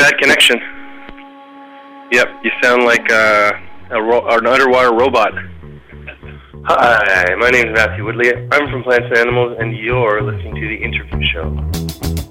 bad connection. Yep, you sound like uh, a ro- an underwater robot. Hi, my name is Matthew Woodley. I'm from Plants and Animals, and you're listening to the Interview Show.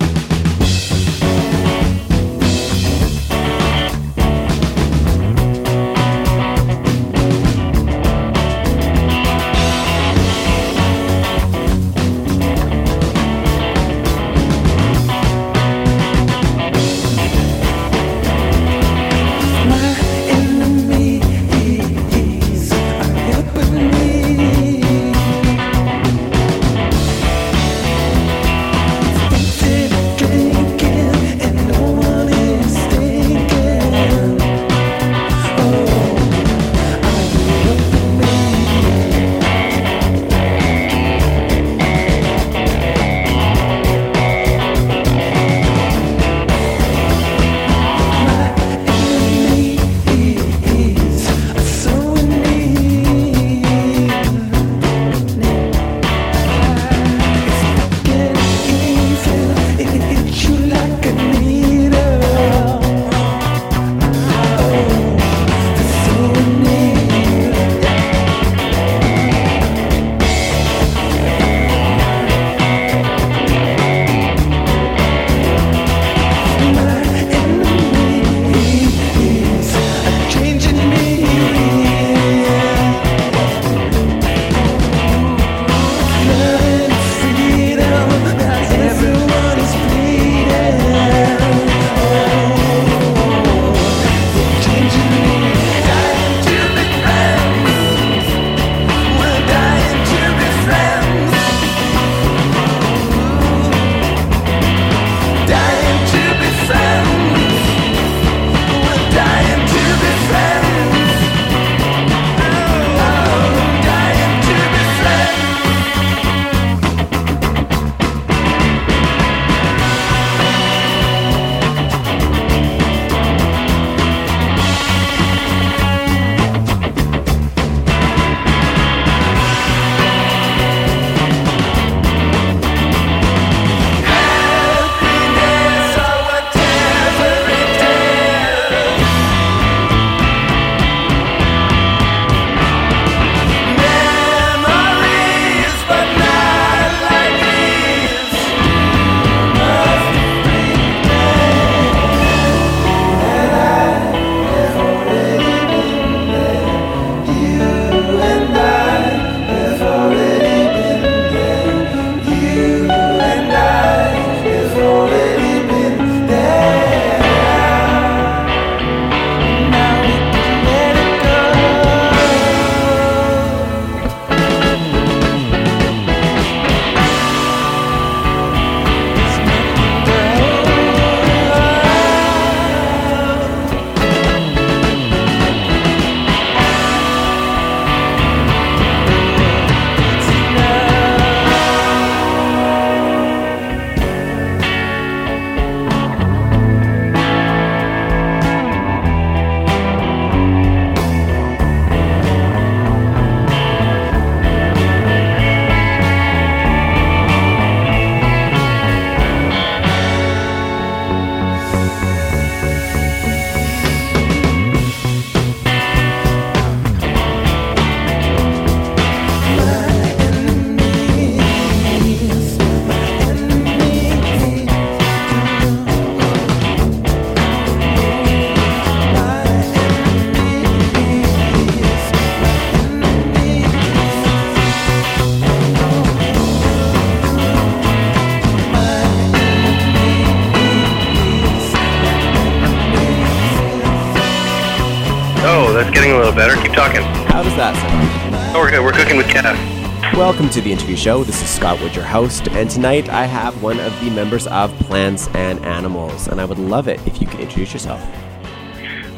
Getting a little better. Keep talking. How does that sound? Oh, we're good. We're cooking with Cass. Welcome to the interview show. This is Scott Wood, your host, and tonight I have one of the members of Plants and Animals, and I would love it if you could introduce yourself.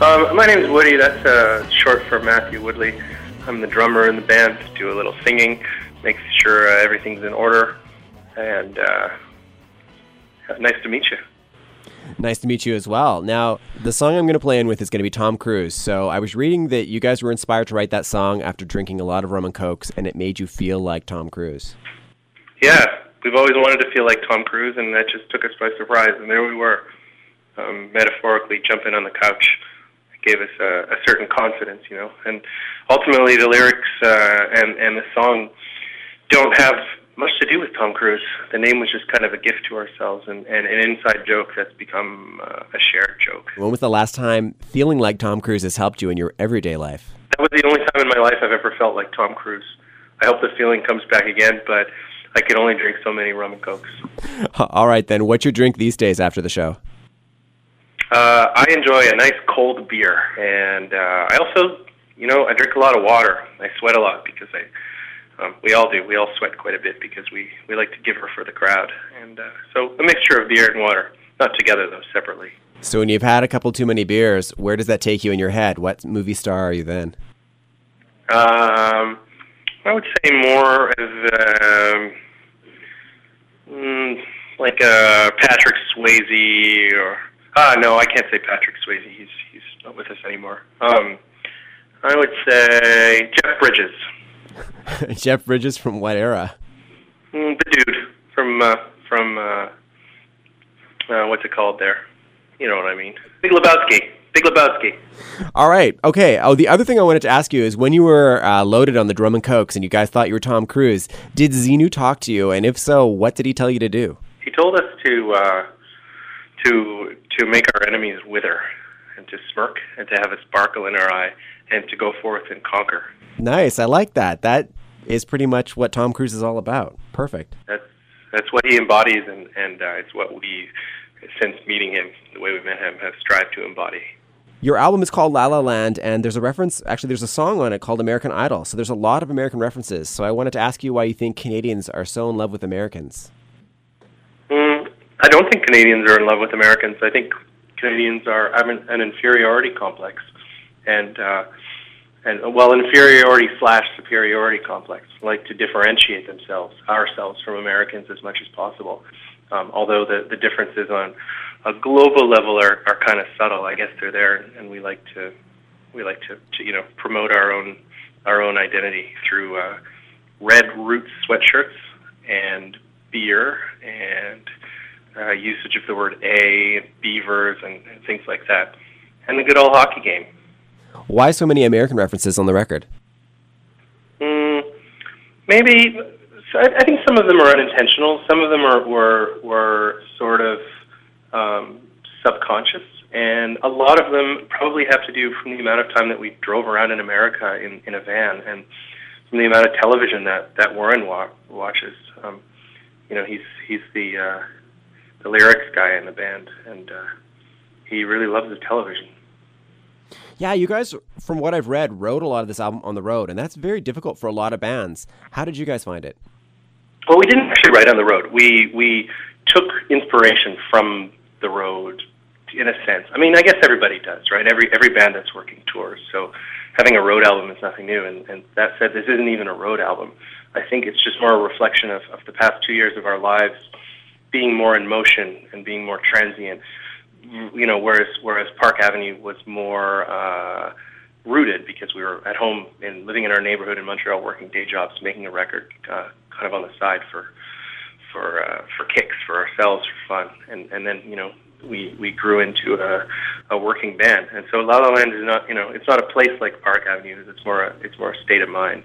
Um, my name is Woody. That's uh, short for Matthew Woodley. I'm the drummer in the band. Do a little singing, make sure uh, everything's in order, and uh, nice to meet you. Nice to meet you as well. Now, the song I'm going to play in with is going to be Tom Cruz. So I was reading that you guys were inspired to write that song after drinking a lot of rum and cokes, and it made you feel like Tom Cruise. Yeah, we've always wanted to feel like Tom Cruise, and that just took us by surprise, and there we were. um, metaphorically jumping on the couch It gave us a, a certain confidence, you know. And ultimately, the lyrics uh, and and the song don't have much to do with Tom Cruise. The name was just kind of a gift to ourselves and, and an inside joke that's become uh, a shared joke. When was the last time feeling like Tom Cruise has helped you in your everyday life? That was the only time in my life I've ever felt like Tom Cruise. I hope the feeling comes back again, but I can only drink so many rum and cokes. All right, then. What's your drink these days after the show? Uh, I enjoy a nice cold beer, and uh, I also, you know, I drink a lot of water. I sweat a lot because I, um, we all do. We all sweat quite a bit because we we like to give her for the crowd, and uh, so a mixture of beer and water, not together though, separately. So when you've had a couple too many beers, where does that take you in your head? What movie star are you then? Um, I would say more as um, mm, like a Patrick Swayze or Ah, no, I can't say Patrick Swayze. He's he's not with us anymore. Um, I would say Jeff Bridges. Jeff Bridges from what era? Mm, the dude from uh, from uh, uh, what's it called there? You know what I mean? Big Lebowski. Big Lebowski. All right. Okay. Oh, the other thing I wanted to ask you is when you were uh, loaded on the drum and cokes and you guys thought you were Tom Cruise, did Xenu talk to you? And if so, what did he tell you to do? He told us to uh, to to make our enemies wither and to smirk and to have a sparkle in our eye and to go forth and conquer. Nice. I like that. That is pretty much what Tom Cruise is all about. Perfect. That's that's what he embodies, and and uh, it's what we, since meeting him, the way we met him, have strived to embody. Your album is called La La Land, and there's a reference. Actually, there's a song on it called American Idol. So there's a lot of American references. So I wanted to ask you why you think Canadians are so in love with Americans. Mm, I don't think Canadians are in love with Americans. I think Canadians are have an, an inferiority complex, and uh, and well, inferiority slash superiority complex, like to differentiate themselves, ourselves from Americans as much as possible. Um, although the the differences on a global level are, are kind of subtle, I guess they're there, and we like to we like to, to you know promote our own our own identity through uh, red roots sweatshirts and beer and uh, usage of the word A, beavers, and, and things like that, and the good old hockey game. Why so many American references on the record? Mm, maybe I, I think some of them are unintentional. Some of them are were were sort of um, subconscious, and a lot of them probably have to do from the amount of time that we drove around in America in in a van, and from the amount of television that that Warren wa- watches. Um, you know, he's he's the uh, the lyrics guy in the band, and uh, he really loves the television. Yeah, you guys, from what I've read, wrote a lot of this album on the road, and that's very difficult for a lot of bands. How did you guys find it? Well, we didn't actually write on the road. We we took inspiration from the road, in a sense. I mean, I guess everybody does, right? Every every band that's working tours. So having a road album is nothing new. And, and that said, this isn't even a road album. I think it's just more a reflection of, of the past two years of our lives being more in motion and being more transient. You know, whereas whereas Park Avenue was more uh, rooted because we were at home and living in our neighborhood in Montreal, working day jobs, making a record uh, kind of on the side for for uh, for kicks, for ourselves, for fun, and and then you know we we grew into a, a working band, and so La La Land is not you know it's not a place like Park Avenue. It's more a, it's more a state of mind.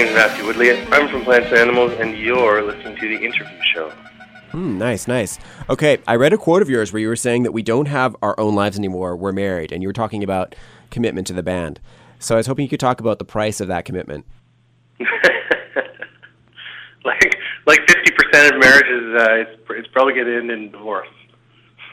Name is Matthew Woodley. I'm from Plants and Animals, and you're listening to the interview show. Hmm, nice, nice. Okay, I read a quote of yours where you were saying that we don't have our own lives anymore. We're married, and you were talking about commitment to the band. So I was hoping you could talk about the price of that commitment. like like fifty percent of marriages, uh, it's, it's probably going to end in divorce.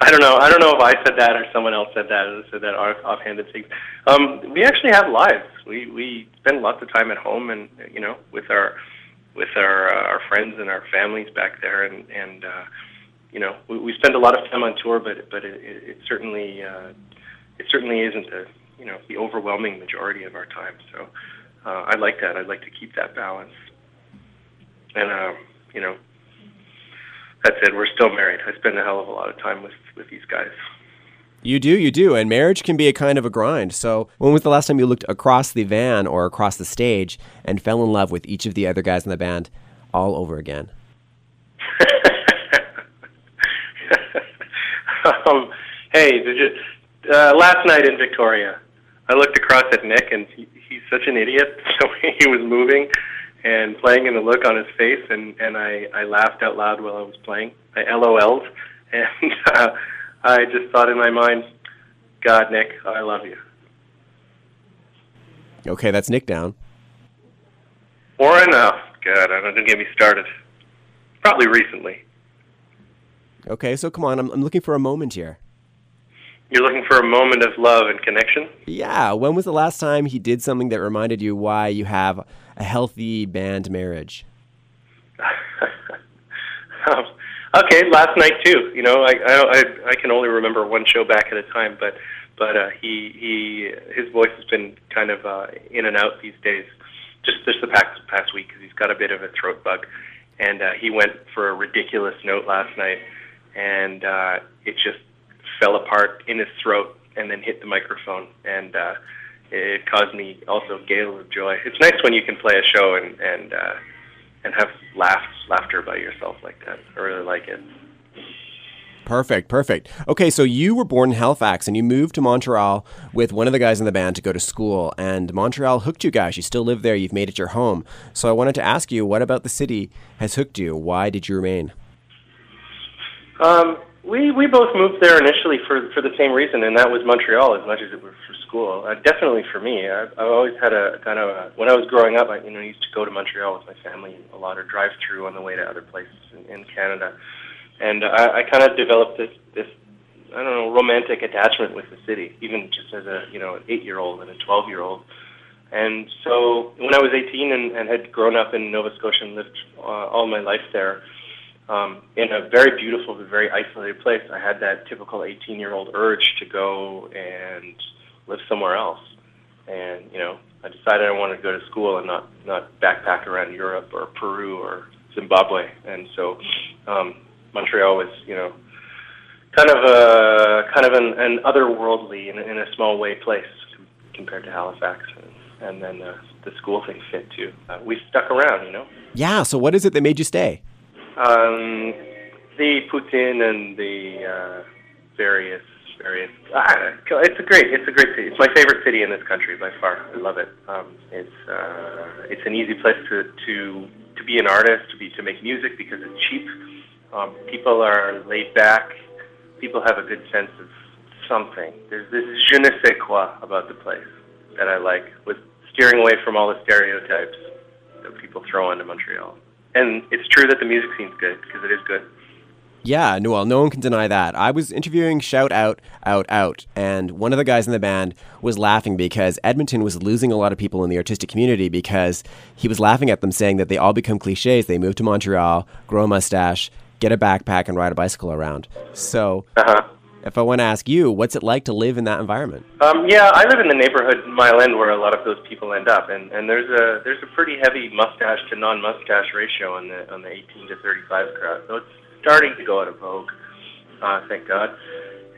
I don't know. I don't know if I said that or someone else said that. Or said that offhanded thing. Um, we actually have lives. We we spend lots of time at home, and you know, with our with our uh, our friends and our families back there, and and uh, you know, we, we spend a lot of time on tour, but but it, it, it certainly uh, it certainly isn't the you know the overwhelming majority of our time. So uh, I like that. I'd like to keep that balance, and uh, you know that it. we're still married. I spend a hell of a lot of time with with these guys. You do, you do. And marriage can be a kind of a grind. So, when was the last time you looked across the van or across the stage and fell in love with each of the other guys in the band all over again? um, hey, uh, last night in Victoria, I looked across at Nick, and he, he's such an idiot. So he was moving and playing in the look on his face, and and I I laughed out loud while I was playing. I LOL'd, and uh, I just thought in my mind, God, Nick, I love you. Okay, that's Nick down. Or enough. God, I don't get me started. Probably recently. Okay, so come on, I'm, I'm looking for a moment here. You're looking for a moment of love and connection? Yeah. When was the last time he did something that reminded you why you have a healthy band marriage? um, okay, last night too. You know, I, I I can only remember one show back at a time, but but uh, he he his voice has been kind of uh, in and out these days. Just just the past past week because he's got a bit of a throat bug, and uh, he went for a ridiculous note last night, and uh, it just fell apart in his throat and then hit the microphone and uh, it caused me also gales of joy. It's nice when you can play a show and and uh, and have laughs laughter by yourself like that. I really like it. Perfect, perfect. Okay, so you were born in Halifax and you moved to Montreal with one of the guys in the band to go to school, and Montreal hooked you guys. You still live there, you've made it your home. So I wanted to ask you, what about the city has hooked you? Why did you remain? Um, we we both moved there initially for for the same reason, and that was Montreal as much as it was for school. Uh, definitely for me, I've, I've always had a kind of a, when I was growing up, I you know used to go to Montreal with my family a lot or drive through on the way to other places in, in Canada, and I, I kind of developed this this I don't know romantic attachment with the city, even just as a you know an eight year old and a twelve year old. And so when I was 18 and, and had grown up in Nova Scotia and lived uh, all my life there, um, in a very beautiful but very isolated place, I had that typical 18 year old urge to go and live somewhere else. And, you know, I decided I wanted to go to school and not, not backpack around Europe or Peru or Zimbabwe. And so um, Montreal was, you know, kind of a kind of an, an otherworldly in, in a small way place compared to Halifax. And, and then uh, the school thing fit too. Uh, we stuck around, you know. Yeah. So what is it that made you stay? Um, the poutine and the uh, various various. Uh, it's a great it's a great city. It's my favorite city in this country by far. I love it. Um, it's uh, it's an easy place to to to be an artist, to be to make music because it's cheap. Um, people are laid back. People have a good sense of something. There's this je ne sais quoi about the place that I like, with steering away from all the stereotypes that people throw into Montreal and it's true that the music scene's good because it is good. Yeah, no, well, no one can deny that. I was interviewing Shout Out, Out, Out, and one of the guys in the band was laughing because Edmonton was losing a lot of people in the artistic community because he was laughing at them saying that they all become cliches. They move to Montreal, grow a mustache, get a backpack, and ride a bicycle around. So, uh-huh. If I want to ask you, what's it like to live in that environment? Um, yeah, I live in the neighborhood Mile End where a lot of those people end up, and, and there's a there's a pretty heavy mustache to non-mustache ratio on the on the 18 to 35 crowd, so it's starting to go out of vogue. Uh, thank God.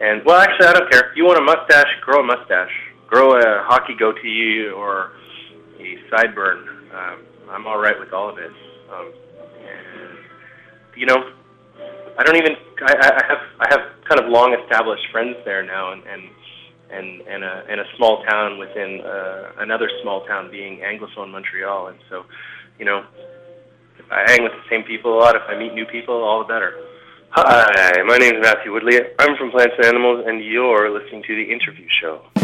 And well, actually, I don't care. If you want a mustache, grow a mustache. Grow a hockey goatee or a sideburn. Um, I'm all right with all of it. Um, and, you know, I don't even. I, I have I have kind of long established friends there now, and and and and a and a small town within uh, another small town being Anglophone Montreal. And so, you know, if I hang with the same people a lot, if I meet new people, all the better. Hi, my name is Matthew Woodley. I'm from Plants and Animals, and you're listening to the Interview Show.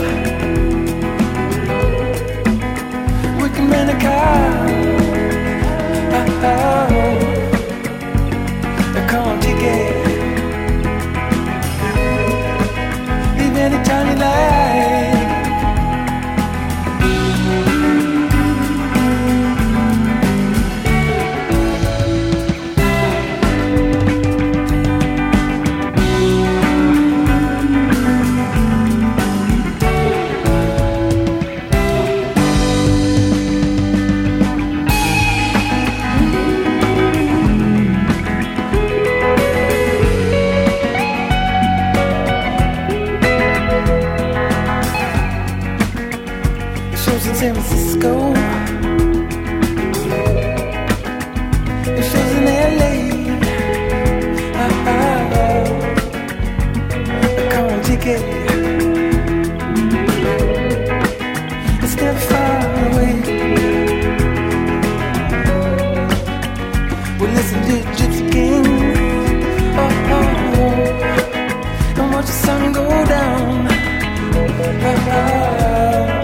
King. Oh, oh, oh. And watch the sun go down. Ah, ah.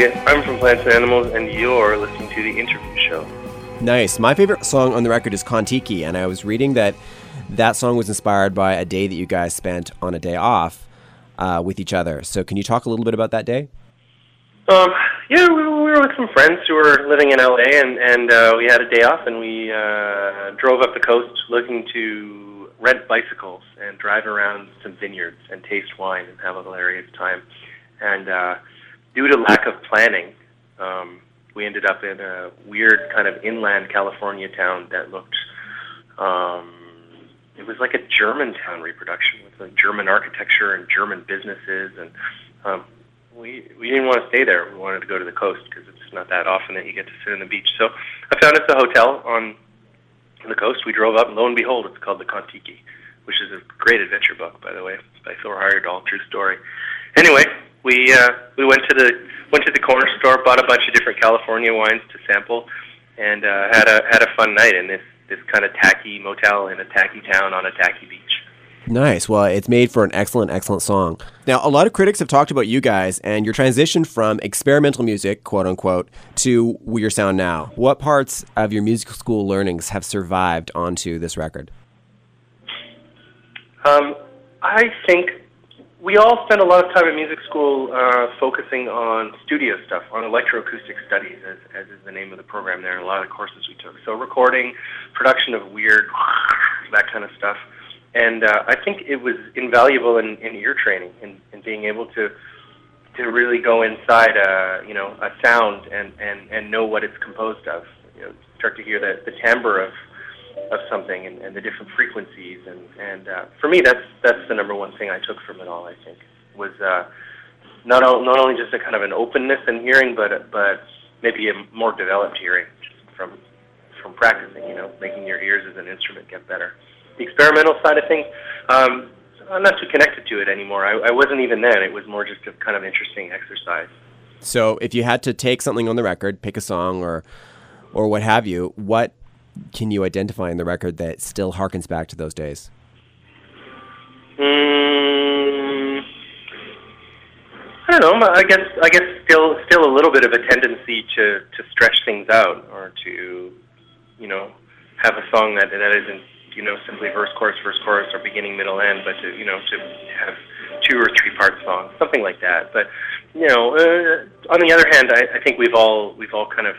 Name is Matthew Woodley. I'm from Plants and Animals, and you're listening to the Interview Show. Nice. My favorite song on the record is Kon Tiki, and I was reading that that song was inspired by a day that you guys spent on a day off uh, with each other. So, can you talk a little bit about that day? Um, yeah, we, we were with some friends who were living in LA, and and uh, we had a day off, and we uh, drove up the coast looking to rent bicycles and drive around some vineyards and taste wine and have a hilarious time. And uh, due to lack of planning, um, we ended up in a weird kind of inland California town that looked. Um, it was like a German town reproduction with like German architecture and German businesses, and um, we we didn't want to stay there. We wanted to go to the coast because it's not that often that you get to sit on the beach. So I found us a hotel on the coast. We drove up, and lo and behold, it's called the Kon Tiki, which is a great adventure book, by the way, by Thor Heyerdahl, true story. Anyway, we uh, we went to the went to the corner store, bought a bunch of different California wines to sample, and uh, had a had a fun night in this this kind of tacky motel in a tacky town on a tacky beach. Nice. Well, it's made for an excellent, excellent song. Now, a lot of critics have talked about you guys and your transition from experimental music, quote unquote, to your sound now. What parts of your music school learnings have survived onto this record? Um, I think we all spend a lot of time at music school uh, focusing on studio stuff, on electroacoustic studies, as, as is the name of the program there, and a lot of courses we took. So recording, production of weird, that kind of stuff. and uh, I think it was invaluable in, in ear training and in, in being able to to really go inside a you know a sound and and and know what it's composed of. You know, start to hear the the timbre of of something and, and the different frequencies and and uh, for me that's that's the number one thing I took from it all. I think was uh, not o- not only just a kind of an openness in hearing, but but maybe a more developed hearing from from practicing. You know, making your ears as an instrument get better. The experimental side of things. Um, I'm not too connected to it anymore. I, I wasn't even then. It was more just a kind of interesting exercise. So, if you had to take something on the record, pick a song or or what have you, what can you identify in the record that still harkens back to those days? Mm, I don't know. I guess I guess still still a little bit of a tendency to to stretch things out or to you know have a song that that isn't you know simply verse chorus verse chorus or beginning middle end, but to you know to have two or three part songs, something like that. But you know, uh, on the other hand, I, I think we've all we've all kind of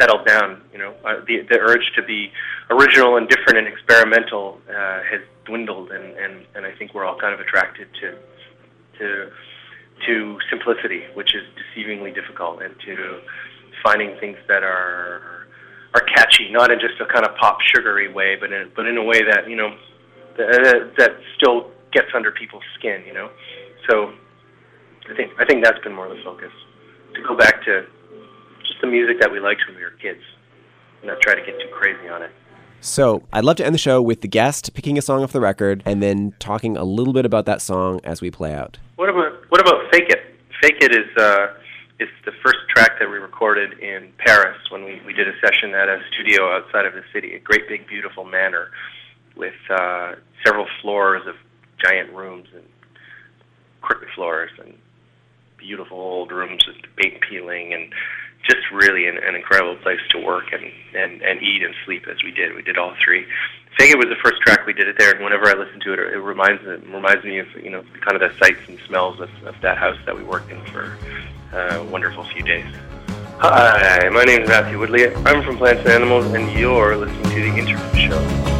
settled down. You know, uh, the the urge to be original and different and experimental uh, has dwindled, and, and and I think we're all kind of attracted to to to simplicity, which is deceivingly difficult, and to finding things that are are catchy, not in just a kind of pop sugary way, but in but in a way that you know that, that still gets under people's skin. You know, so I think I think that's been more of the focus to go back to the music that we liked when we were kids, and not try to get too crazy on it. So, I'd love to end the show with the guest picking a song off the record and then talking a little bit about that song as we play out. What about what about Fake It? Fake It is uh, is the first track that we recorded in Paris when we, we did a session at a studio outside of the city, a great big beautiful manor with uh, several floors of giant rooms and crooked floors and beautiful old rooms with paint peeling and just really an, an incredible place to work and, and, and eat and sleep as we did. We did all three. Fake It was the first track we did it there, and whenever I listen to it, it reminds it reminds me of you know kind of the sights and smells of, of that house that we worked in for uh, a wonderful few days. Hi, my name is Matthew Woodley. I'm from Plants and Animals, and you're listening to the Interview Show.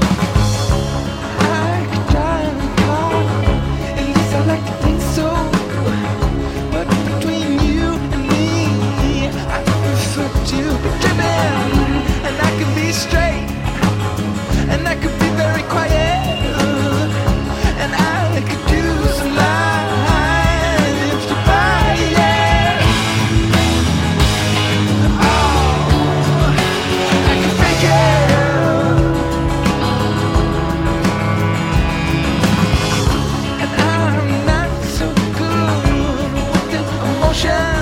冒险。